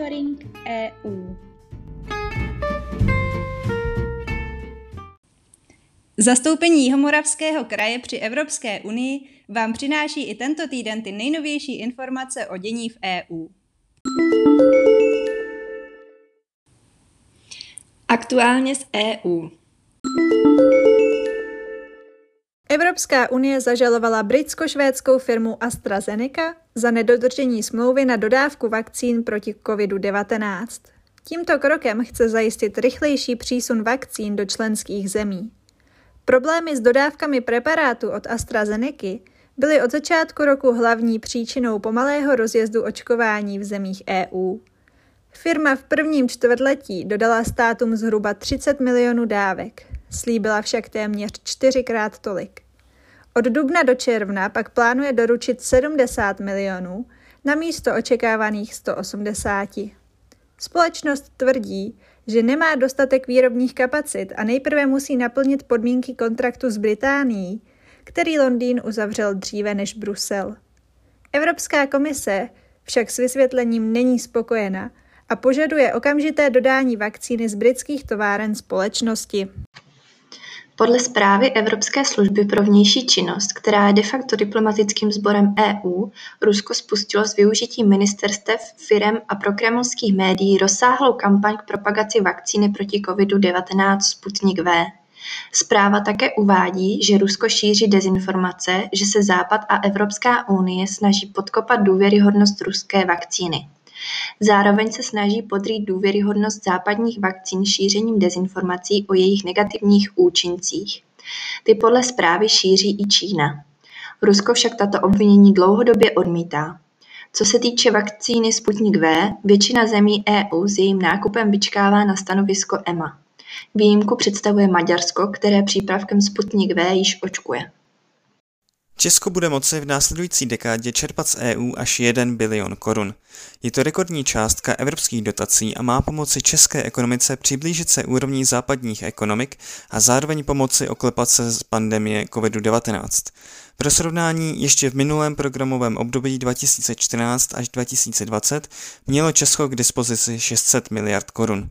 Monitoring EU. Zastoupení Jihomoravského kraje při Evropské unii vám přináší i tento týden ty nejnovější informace o dění v EU. Aktuálně z EU. Evropská unie zažalovala britsko-švédskou firmu AstraZeneca za nedodržení smlouvy na dodávku vakcín proti COVID-19. Tímto krokem chce zajistit rychlejší přísun vakcín do členských zemí. Problémy s dodávkami preparátu od AstraZeneca byly od začátku roku hlavní příčinou pomalého rozjezdu očkování v zemích EU. Firma v prvním čtvrtletí dodala státům zhruba 30 milionů dávek, slíbila však téměř čtyřikrát tolik. Od dubna do června pak plánuje doručit 70 milionů na místo očekávaných 180. Společnost tvrdí, že nemá dostatek výrobních kapacit a nejprve musí naplnit podmínky kontraktu s Británií, který Londýn uzavřel dříve než Brusel. Evropská komise však s vysvětlením není spokojena a požaduje okamžité dodání vakcíny z britských továren společnosti. Podle zprávy Evropské služby pro vnější činnost, která je de facto diplomatickým sborem EU, Rusko spustilo s využitím ministerstev, firem a prokremlských médií rozsáhlou kampaň k propagaci vakcíny proti COVID-19 Sputnik V. Zpráva také uvádí, že Rusko šíří dezinformace, že se Západ a Evropská unie snaží podkopat důvěryhodnost ruské vakcíny. Zároveň se snaží podrýt důvěryhodnost západních vakcín šířením dezinformací o jejich negativních účincích. Ty podle zprávy šíří i Čína. Rusko však tato obvinění dlouhodobě odmítá. Co se týče vakcíny Sputnik V, většina zemí EU s jejím nákupem vyčkává na stanovisko EMA. Výjimku představuje Maďarsko, které přípravkem Sputnik V již očkuje. Česko bude moci v následující dekádě čerpat z EU až 1 bilion korun. Je to rekordní částka evropských dotací a má pomoci české ekonomice přiblížit se úrovní západních ekonomik a zároveň pomoci oklepat se z pandemie COVID-19. Pro srovnání ještě v minulém programovém období 2014 až 2020 mělo Česko k dispozici 600 miliard korun.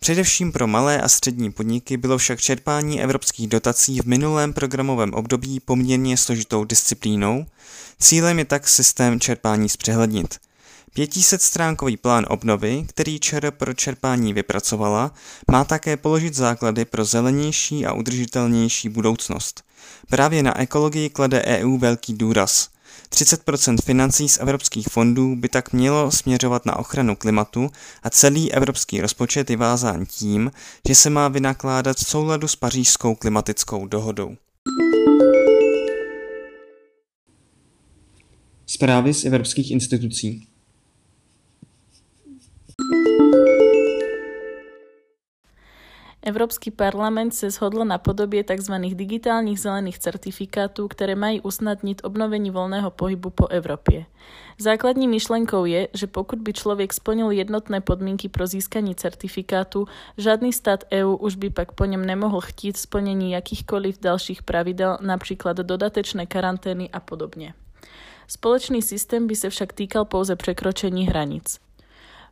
Především pro malé a střední podniky bylo však čerpání evropských dotací v minulém programovém období poměrně složitou disciplínou, cílem je tak systém čerpání zpřehlednit. 500 stránkový plán obnovy, který ČR pro čerpání vypracovala, má také položit základy pro zelenější a udržitelnější budoucnost. Právě na ekologii klade EU velký důraz – 30% financí z evropských fondů by tak mělo směřovat na ochranu klimatu a celý evropský rozpočet je vázán tím, že se má vynakládat v souladu s pařížskou klimatickou dohodou. Zprávy z evropských institucí. Európsky parlament se shodl na podobě tzv. digitálních zelených certifikátů, které mají usnadnit obnovení volného pohybu po Evropě. Základní myšlenkou je, že pokud by člověk splnil jednotné podmínky pro získání certifikátu, žádný stát EU už by pak po něm nemohl chtít splnění jakýchkoliv dalších pravidel, například dodatečné karantény a podobně. Společný systém by se však týkal pouze překročení hranic.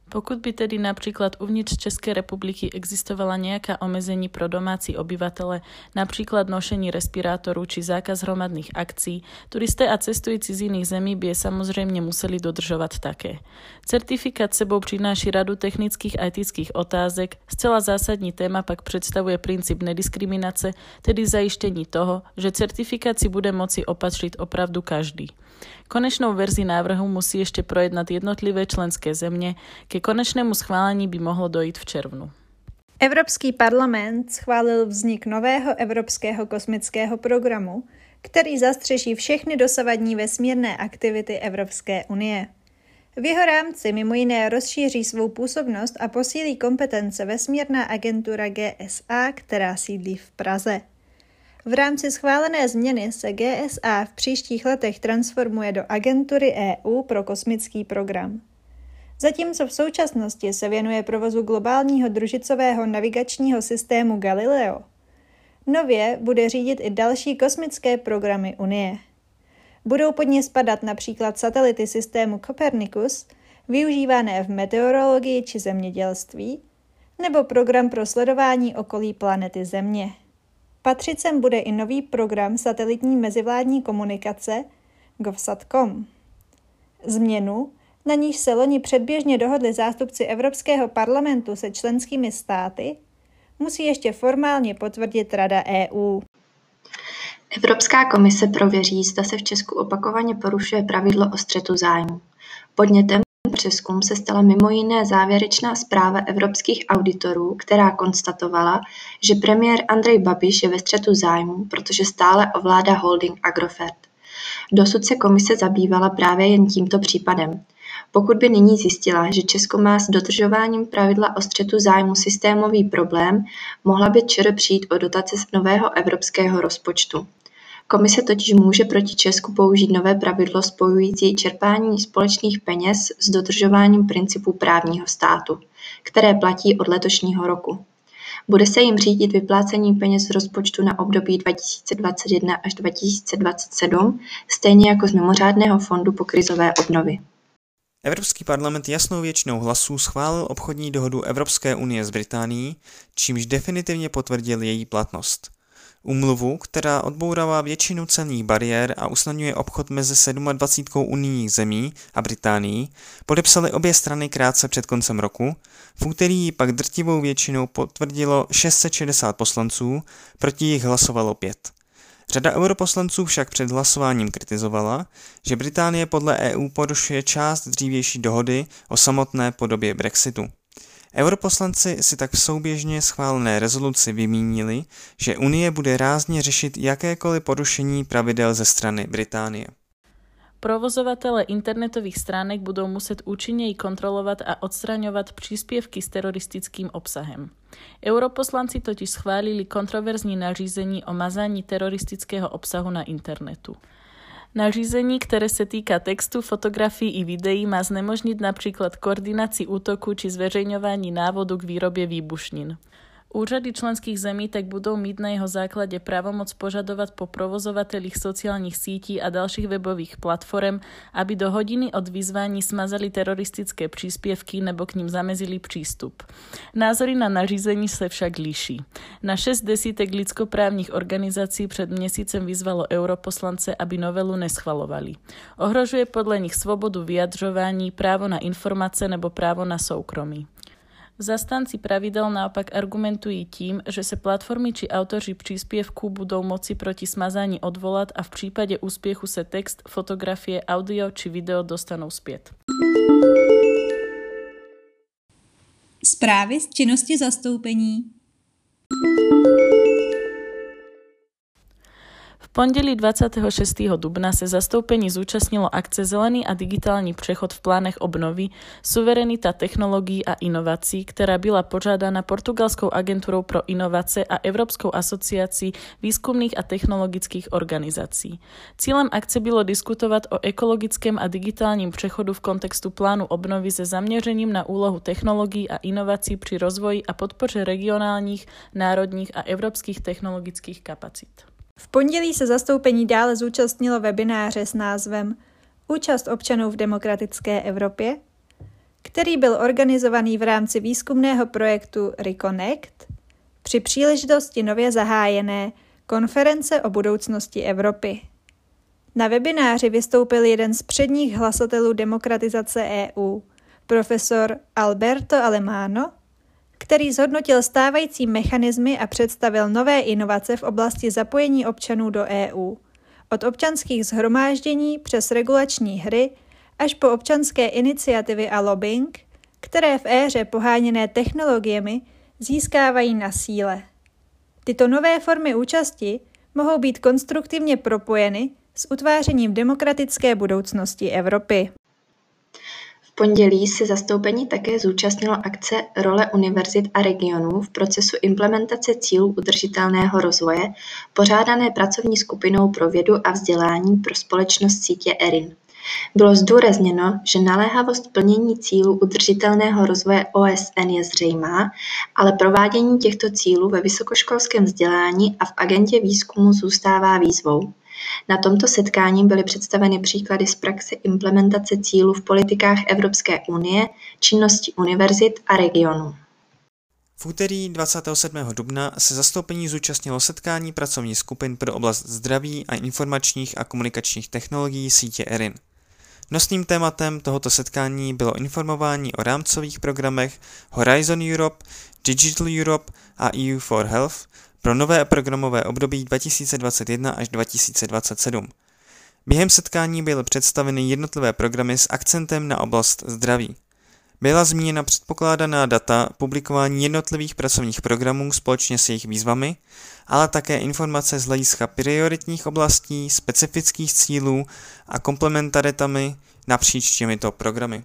Pokud by tedy napríklad uvnitř Českej republiky existovala nejaká omezení pro domácí obyvatele, napríklad nošení respirátoru či zákaz hromadných akcí, turisté a cestující z iných zemí by je samozrejme museli dodržovať také. Certifikát sebou prináši radu technických a etických otázek, zcela zásadní téma pak představuje princíp nediskriminace, tedy zajištení toho, že certifikát si bude moci opatriť opravdu každý. Konečnou verzi návrhu musí ešte projednat jednotlivé členské země, ke konečnému schválení by mohlo dojít v červnu. Evropský parlament schválil vznik nového Evropského kosmického programu, který zastřeší všechny dosavadní vesmírné aktivity Evropské unie. V jeho rámci mimo jiné rozšíří svou působnost a posílí kompetence vesmírná agentura GSA, která sídlí v Praze. V rámci schválené změny se GSA v příštích letech transformuje do agentury EU pro kosmický program. Zatímco v současnosti se věnuje provozu globálního družicového navigačního systému Galileo, nově bude řídit i další kosmické programy Unie. Budou pod ně spadat například satelity systému Copernicus, využívané v meteorologii či zemědělství, nebo program pro sledování okolí planety Země. Patřit sem bude i nový program satelitní mezivládní komunikace GovSatcom. Změnu, na níž se loni předběžně dohodli zástupci Evropského parlamentu se členskými státy, musí ještě formálně potvrdit Rada EU. Evropská komise prověří, zda se v Česku opakovaně porušuje pravidlo o střetu zájmu. Podnětem přeskum se stala mimo jiné závěrečná zpráva evropských auditorů, která konstatovala, že premiér Andrej Babiš je ve střetu zájmu, protože stále ovládá holding Agrofert. Dosud se komise zabývala právě jen tímto případem. Pokud by nyní zjistila, že Česko má s dodržováním pravidla o střetu zájmu systémový problém, mohla by ČR přijít o dotace z nového evropského rozpočtu. Komise totiž může proti Česku použít nové pravidlo spojující čerpání společných peněz s dodržováním principů právního státu, které platí od letošního roku. Bude se jim řídit vyplácení peněz z rozpočtu na období 2021 až 2027, stejně jako z mimořádného fondu po krizové obnovy. Evropský parlament jasnou většinou hlasů schválil obchodní dohodu Evropské unie s Británií, čímž definitivně potvrdil její platnost. Úmluvu, která odbourává většinu celních bariér a usnadňuje obchod mezi 27 unijních zemí a Británií, podepsaly obě strany krátce před koncem roku, v úterý ji pak drtivou většinou potvrdilo 660 poslanců, proti jich hlasovalo pět. Řada europoslanců však před hlasováním kritizovala, že Británie podle EU porušuje část dřívější dohody o samotné podobě Brexitu. Europoslanci si tak v souběžně schválené rezoluci vymínili, že Unie bude rázně řešit jakékoliv porušení pravidel ze strany Británie. Provozovatele internetových stránek budou muset účinněji kontrolovat a odstraňovat příspěvky s teroristickým obsahem. Europoslanci totiž schválili kontroverzní nařízení o mazání teroristického obsahu na internetu. Nařízení, které se týká textu, fotografií i videí, má znemožnit například koordinaci útoku či zveřejňování návodu k výrobě výbušnin. Úřady členských zemí tak budou mít na jeho základě pravomoc požadovat po provozovatelích sociálních sítí a dalších webových platform, aby do hodiny od vyzvání smazali teroristické příspěvky nebo k ním zamezili přístup. Názory na nařízení se však líší. Na šest desítek lidskoprávních organizací před měsícem vyzvalo europoslance, aby novelu neschvalovali. Ohrožuje podle nich svobodu vyjadřování, právo na informace nebo právo na soukromí. Zastanci pravidel naopak argumentují tím, že se platformy či autoři příspěvku budou moci proti smazání odvolat a v případě úspěchu se text, fotografie, audio či video dostanou zpět. Zprávy z činnosti zastoupení pondelí 26. dubna se zastoupení zúčastnilo akce Zelený a digitální přechod v plánech obnovy, suverenita technologií a inovací, která byla požádána Portugalskou agenturou pro inovace a Evropskou asociací výzkumných a technologických organizací. Cílem akce bylo diskutovat o ekologickém a digitálním přechodu v kontextu plánu obnovy se zaměřením na úlohu technologií a inovací při rozvoji a podpoře regionálních, národních a evropských technologických kapacit. V pondělí se zastoupení dále zúčastnilo webináře s názvem Účast občanů v demokratické Evropě, který byl organizovaný v rámci výzkumného projektu Reconnect při příležitosti nově zahájené konference o budoucnosti Evropy. Na webináři vystoupil jeden z předních hlasatelů demokratizace EU, profesor Alberto Alemano, který zhodnotil stávající mechanismy a představil nové inovace v oblasti zapojení občanů do EU. Od občanských zhromáždění přes regulační hry až po občanské iniciativy a lobbying, které v éře poháněné technologiemi získávají na síle. Tyto nové formy účasti mohou být konstruktivně propojeny s utvářením demokratické budoucnosti Evropy pondělí se zastoupení také zúčastnilo akce Role univerzit a regionů v procesu implementace cílů udržitelného rozvoje pořádané pracovní skupinou pro vědu a vzdělání pro společnost sítě ERIN. Bylo zdůrazněno, že naléhavost plnění cílů udržitelného rozvoje OSN je zřejmá, ale provádění těchto cílů ve vysokoškolském vzdělání a v agentě výzkumu zůstává výzvou. Na tomto setkání byly představeny příklady z praxe implementace cílů v politikách Evropské unie, činnosti univerzit a regionů. V úterý 27. dubna se zastoupení zúčastnilo setkání pracovních skupin pro oblast zdraví a informačních a komunikačních technologií sítě ERIN. Nosným tématem tohoto setkání bylo informování o rámcových programech Horizon Europe, Digital Europe a EU for Health pro nové programové období 2021 až 2027. Během setkání byly představeny jednotlivé programy s akcentem na oblast zdraví. Byla zmíněna předpokládaná data publikování jednotlivých pracovních programů společně s jejich výzvami, ale také informace z hlediska prioritních oblastí, specifických cílů a komplementaritami napříč těmito programy.